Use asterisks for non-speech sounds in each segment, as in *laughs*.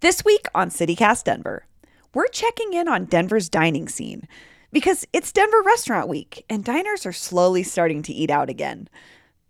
This week on CityCast Denver, we're checking in on Denver's dining scene because it's Denver Restaurant Week and diners are slowly starting to eat out again.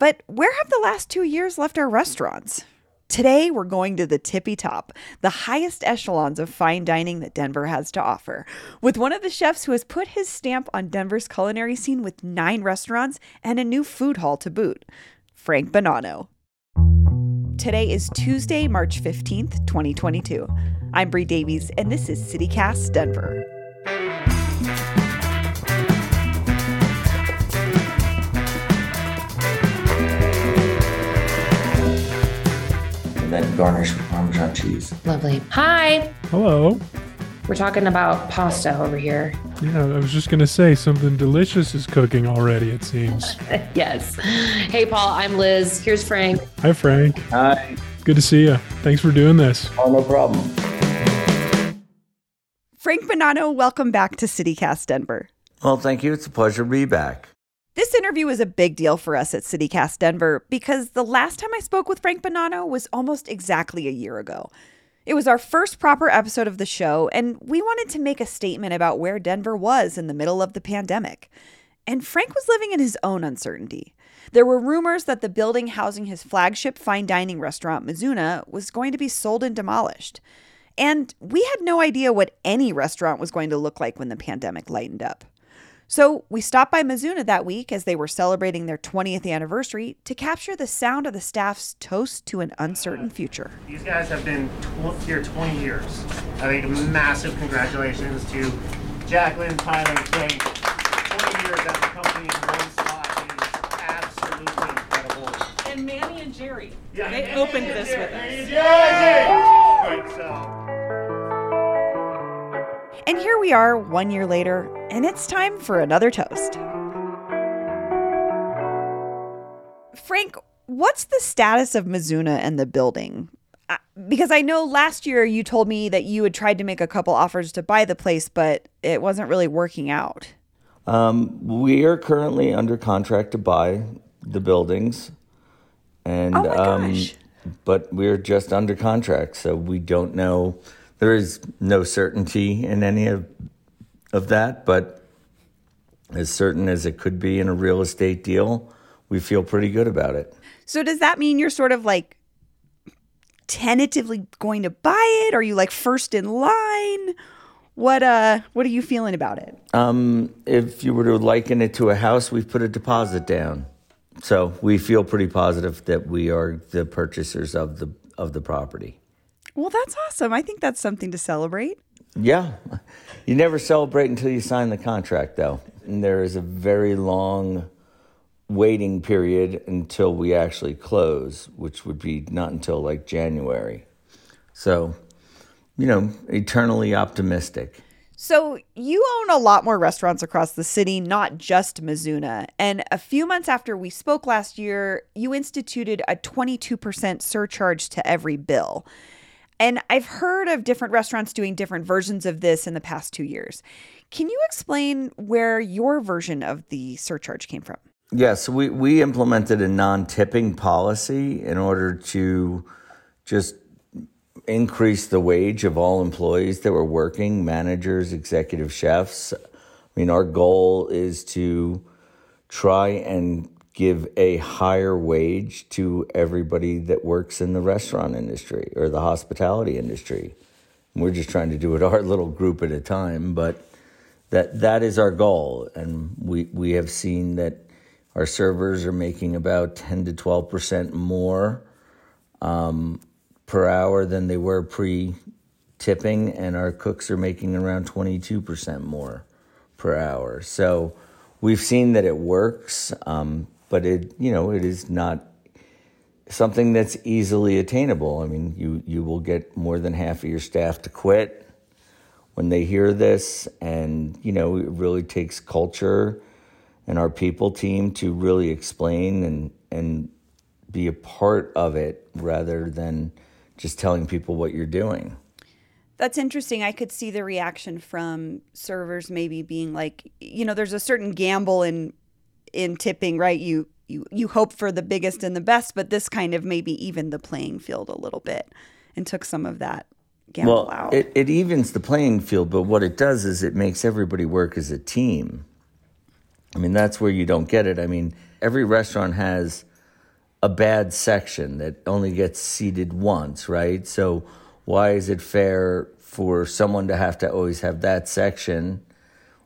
But where have the last two years left our restaurants? Today, we're going to the tippy top, the highest echelons of fine dining that Denver has to offer, with one of the chefs who has put his stamp on Denver's culinary scene with nine restaurants and a new food hall to boot, Frank Bonanno. Today is Tuesday, March 15th, 2022. I'm Bree Davies, and this is CityCast Denver. And then garnish with Parmesan cheese. Lovely. Hi. Hello. We're talking about pasta over here. Yeah, I was just going to say something delicious is cooking already, it seems. *laughs* yes. Hey, Paul. I'm Liz. Here's Frank. Hi, Frank. Hi. Good to see you. Thanks for doing this. Oh, no problem. Frank Bonanno, welcome back to CityCast Denver. Well, thank you. It's a pleasure to be back. This interview was a big deal for us at CityCast Denver because the last time I spoke with Frank Bonanno was almost exactly a year ago. It was our first proper episode of the show, and we wanted to make a statement about where Denver was in the middle of the pandemic. And Frank was living in his own uncertainty. There were rumors that the building housing his flagship fine dining restaurant, Mizuna, was going to be sold and demolished. And we had no idea what any restaurant was going to look like when the pandemic lightened up. So we stopped by Mizuna that week as they were celebrating their 20th anniversary to capture the sound of the staff's toast to an uncertain future. These guys have been tw- here 20 years. I think massive congratulations to Jacqueline, Tyler, and Frank. 20 years at the company in one spot is absolutely incredible. and Manny and Jerry. Yeah, they and- opened this and- with and- us. Yeah, Right, so. And here we are one year later, and it's time for another toast. Frank, what's the status of Mizuna and the building? Because I know last year you told me that you had tried to make a couple offers to buy the place, but it wasn't really working out. Um, we are currently under contract to buy the buildings. And, Oh um, but we're just under contract, so we don't know. There is no certainty in any of, of that, but as certain as it could be in a real estate deal, we feel pretty good about it. So does that mean you're sort of like tentatively going to buy it? Are you like first in line? What uh what are you feeling about it? Um, if you were to liken it to a house, we've put a deposit down. So we feel pretty positive that we are the purchasers of the of the property. Well, that's awesome. I think that's something to celebrate. Yeah. You never celebrate until you sign the contract though. And there is a very long waiting period until we actually close, which would be not until like January. So, you know, eternally optimistic. So, you own a lot more restaurants across the city, not just Mizuna. And a few months after we spoke last year, you instituted a 22% surcharge to every bill. And I've heard of different restaurants doing different versions of this in the past two years. Can you explain where your version of the surcharge came from? Yes, we, we implemented a non tipping policy in order to just increase the wage of all employees that were working, managers, executive chefs. I mean, our goal is to try and give a higher wage to everybody that works in the restaurant industry or the hospitality industry. We're just trying to do it *laughs* our little group at a time, but that that is our goal. And we we have seen that our servers are making about 10 to 12 percent more um, per hour than they were pre tipping and our cooks are making around 22 percent more per hour. So we've seen that it works. Um, but it you know it is not something that's easily attainable. I mean you you will get more than half of your staff to quit when they hear this. And you know it really takes culture and our people team to really explain and and be a part of it rather than just telling people what you're doing. That's interesting. I could see the reaction from servers maybe being like, you know, there's a certain gamble in in tipping, right? You you you hope for the biggest and the best, but this kind of maybe even the playing field a little bit and took some of that gamble well, out. It, it evens the playing field, but what it does is it makes everybody work as a team. I mean, that's where you don't get it. I mean, every restaurant has a bad section that only gets seated once, right? So, why is it fair for someone to have to always have that section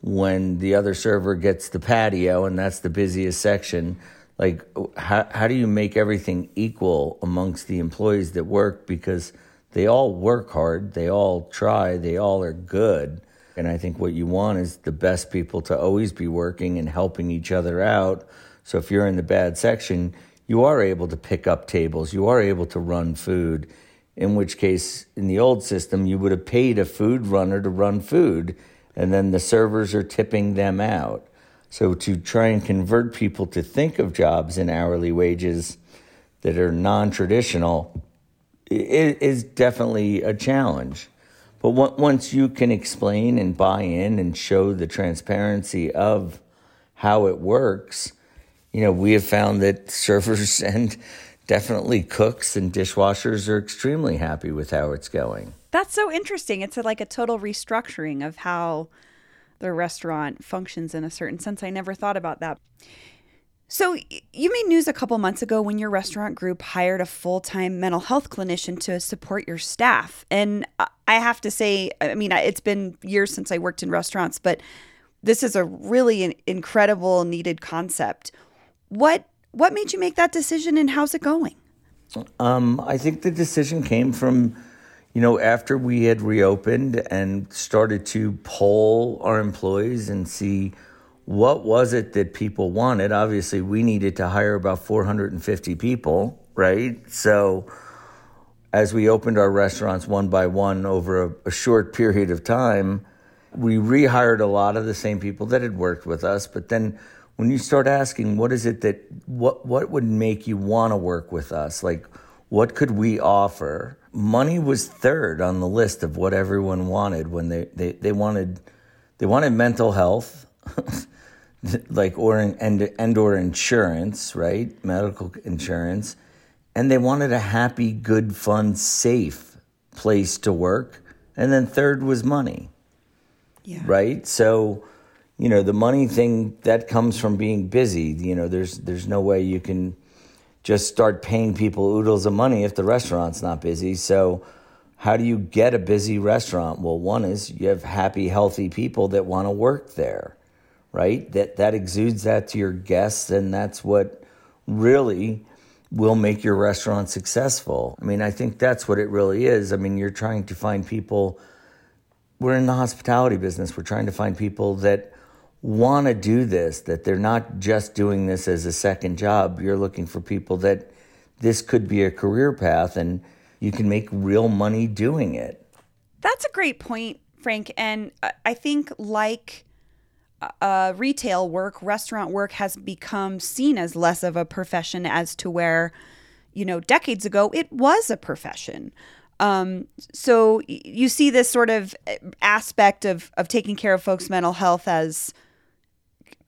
when the other server gets the patio and that's the busiest section? Like, how, how do you make everything equal amongst the employees that work? Because they all work hard, they all try, they all are good. And I think what you want is the best people to always be working and helping each other out. So if you're in the bad section, you are able to pick up tables, you are able to run food. In which case, in the old system, you would have paid a food runner to run food, and then the servers are tipping them out. So to try and convert people to think of jobs in hourly wages that are non-traditional is definitely a challenge. But once you can explain and buy in and show the transparency of how it works, you know, we have found that *laughs* servers and definitely cooks and dishwashers are extremely happy with how it's going. That's so interesting. It's a, like a total restructuring of how the restaurant functions in a certain sense. I never thought about that. So, you made news a couple months ago when your restaurant group hired a full time mental health clinician to support your staff. And I have to say, I mean, it's been years since I worked in restaurants, but this is a really incredible, needed concept. What what made you make that decision, and how's it going? Um, I think the decision came from, you know, after we had reopened and started to poll our employees and see what was it that people wanted? Obviously, we needed to hire about 450 people, right? So, as we opened our restaurants one by one over a, a, short period of time, we rehired a lot of the same people that had worked with us. But then, when you start asking, what is it that what what would make you want to work with us? Like, what could we offer? Money was third on the list of what everyone wanted when they they, they wanted they wanted mental health. *laughs* like or and and or insurance, right? Medical insurance, and they wanted a happy, good, fun, safe place to work. And then third was money. Yeah. Right? So, you know, the money thing that comes from being busy. You know, there's there's no way you can just start paying people oodles of money if the restaurant's not busy. So, how do you get a busy restaurant? Well, one is you have happy, healthy people that want to work there right? That that exudes that to your guests, and that's what really will make your restaurant successful. I mean, I think that's what it really is. I mean, you're trying to find people. We're in the hospitality business. We're trying to find people that want to do this, that they're not just doing this as a second job. You're looking for people that this could be a career path and you can make real money doing it. That's a great point, Frank. And I think, like uh, retail work, restaurant work has become seen as less of a profession as to where, you know, decades ago it was a profession. Um, so you see this sort of uh, aspect of of taking care of folks' mental health as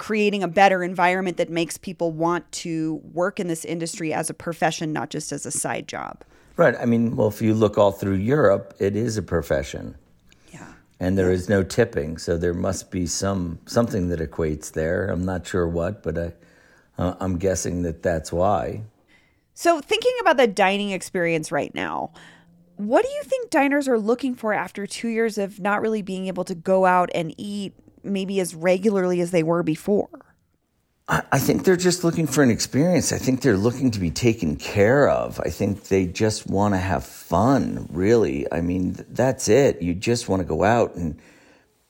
creating a better environment that makes people want to work in this industry as a profession, not just as a side job. Right. I mean, well, if you look all through Europe, it is a profession Yeah. and there is no tipping, so there must be some something that equates there. I'm not sure what, but I, uh, I'm guessing that that's why. So, thinking about the dining experience right now, what do you think diners are looking for after two years of not really being able to go out and eat maybe as regularly as they were before? I think they're just looking for an experience. I think they're looking to be taken care of. I think they just want to have fun, really. I mean, that's it. You just want to go out and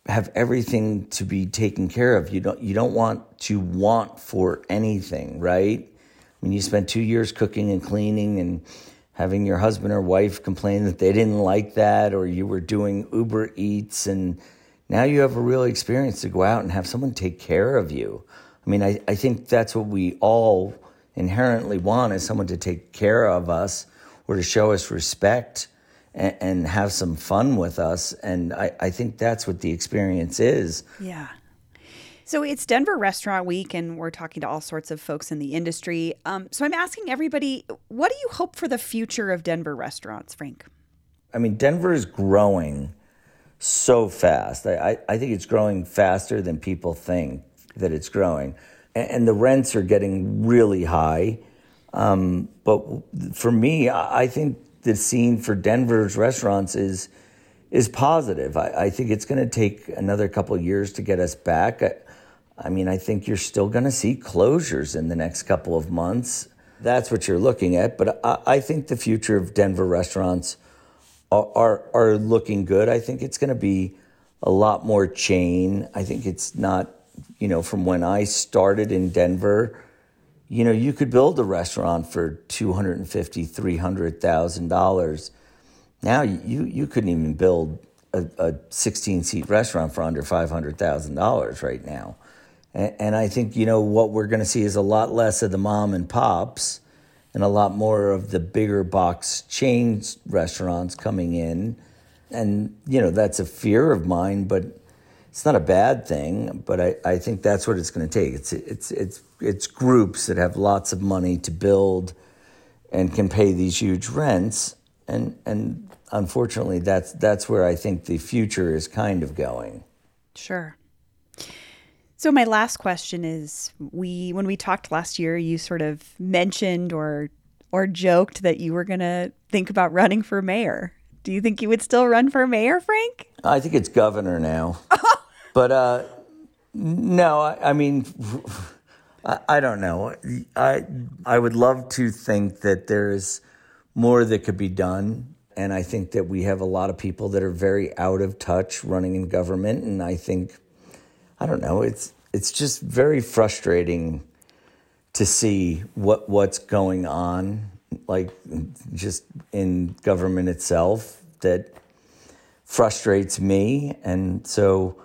have everything to be taken care of. You don't you don't want to want for anything, right? I mean, you spent 2 years cooking and cleaning and having your husband or wife complain that they didn't like that or you were doing Uber Eats and now you have a real experience to go out and have someone take care of you. I mean, I, I think that's what we all inherently want is someone to take care of us or to show us respect and, and have some fun with us. And I, I think that's what the experience is. Yeah. So it's Denver Restaurant Week, and we're talking to all sorts of folks in the industry. Um, so I'm asking everybody, what do you hope for the future of Denver restaurants, Frank? I mean, Denver is growing so fast. I, I, I think it's growing faster than people think that it's growing. And, and the rents are getting really high. Um, but for me, I, I think the scene for Denver's restaurants is is positive. I, I think it's going to take another couple years to get us back. I, I mean, I think you're still going to see closures in the next couple of months. That's what you're looking at. But I, I think the future of Denver restaurants are, are, looking good. I think it's going to be a lot more chain. I think it's not, you know, from when I started in Denver, you know, you could build a restaurant for two hundred and fifty, three hundred thousand dollars. Now you you couldn't even build a, a sixteen seat restaurant for under five hundred thousand dollars right now. And, and I think you know what we're going to see is a lot less of the mom and pops, and a lot more of the bigger box chain restaurants coming in. And you know that's a fear of mine, but it's not a bad thing, but I, I think that's what it's going to take. It's it's it's it's groups that have lots of money to build and can pay these huge rents, and and unfortunately, that's that's where I think the future is kind of going. Sure. So my last question is: we when we talked last year, you sort of mentioned or or joked that you were going to think about running for mayor. Do you think you would still run for mayor, Frank? I think it's governor now. *laughs* but uh, no, I, I mean, I, I, don't know. I I would love to think that there is more that could be done, and I think that we have a lot of people that are very out of touch running in government, and I think I don't know. It's it's just very frustrating to see what what's going on, like just in government itself that frustrates me. And so,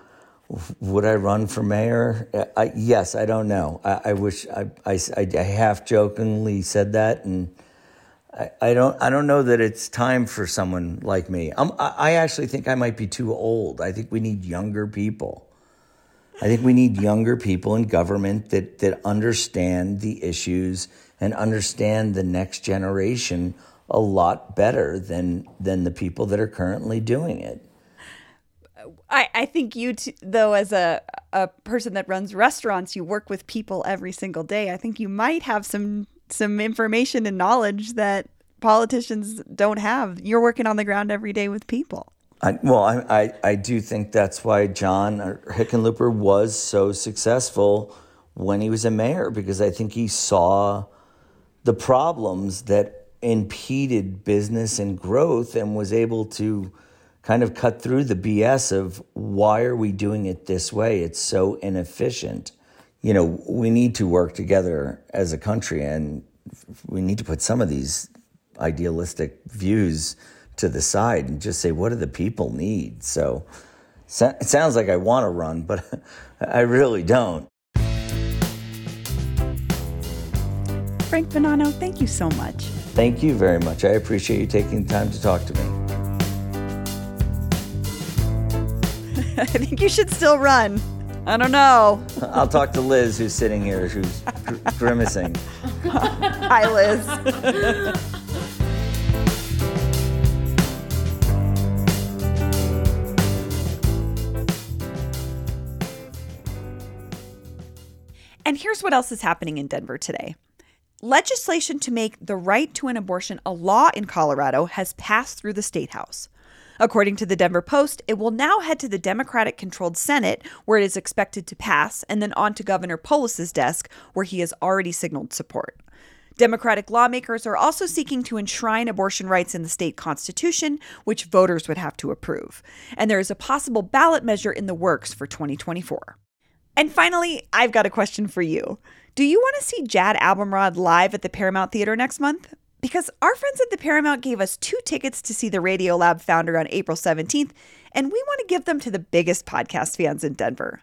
would I run for mayor? I, yes, I don't know. I, I wish I, I, I, half jokingly said that, and I, don't I don't know that it's time for someone like me. I'm, I actually think I might be too old. I think we need younger people. I think we need younger people in government that that understand the issues and understand the next generation a lot better than than the people that are currently doing it. I, I think you t- though as a a person that runs restaurants, you work with people every single day. I think you might have some some information and knowledge that politicians don't have. You're working on the ground every day with people. I, well, I, I, I do think that's why John Hickenlooper was so successful when he was a mayor because I think he saw the problems that impeded business and growth and was able to kind of cut through the BS of why are we doing it this way? It's so inefficient. You know, we need to work together as a country and we need to put some of these idealistic views to the side and just say, what do the people need? So it sounds like I want to run, but *laughs* I really don't. Frank Bonanno, thank you so much. Thank you very much. I appreciate you taking the time to talk to me. *laughs* I think you should still run. I don't know. *laughs* I'll talk to Liz, who's sitting here, who's gr- grimacing. Hi, Liz. And here's what else is happening in Denver today. Legislation to make the right to an abortion a law in Colorado has passed through the state house. According to the Denver Post, it will now head to the Democratic controlled Senate, where it is expected to pass, and then on to Governor Polis's desk, where he has already signaled support. Democratic lawmakers are also seeking to enshrine abortion rights in the state constitution, which voters would have to approve. And there is a possible ballot measure in the works for 2024. And finally, I've got a question for you. Do you want to see Jad Abumrad live at the Paramount Theater next month? Because our friends at the Paramount gave us two tickets to see the Radiolab founder on April 17th, and we want to give them to the biggest podcast fans in Denver.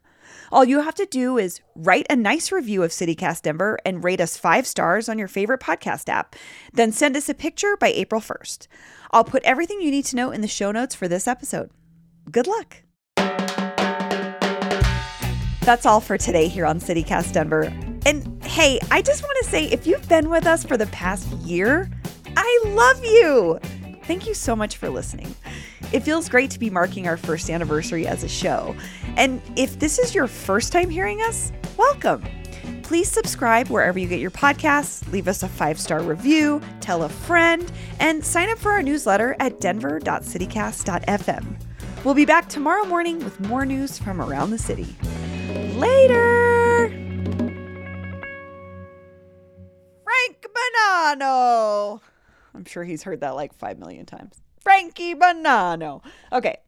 All you have to do is write a nice review of CityCast Denver and rate us five stars on your favorite podcast app. Then send us a picture by April 1st. I'll put everything you need to know in the show notes for this episode. Good luck. That's all for today here on CityCast Denver. And hey, I just want to say if you've been with us for the past year, I love you. thank you so much for listening. It feels great to be marking our first anniversary as a show. And if this is your first time hearing us, welcome. Please subscribe wherever you get your podcasts, leave us a five star review, tell a friend, and sign up for our newsletter at denver.citycast.fm. We'll be back tomorrow morning with more news from around the city. Later! Frank Bonanno! I'm sure he's heard that like 5 million times. Frankie Bonanno. Okay,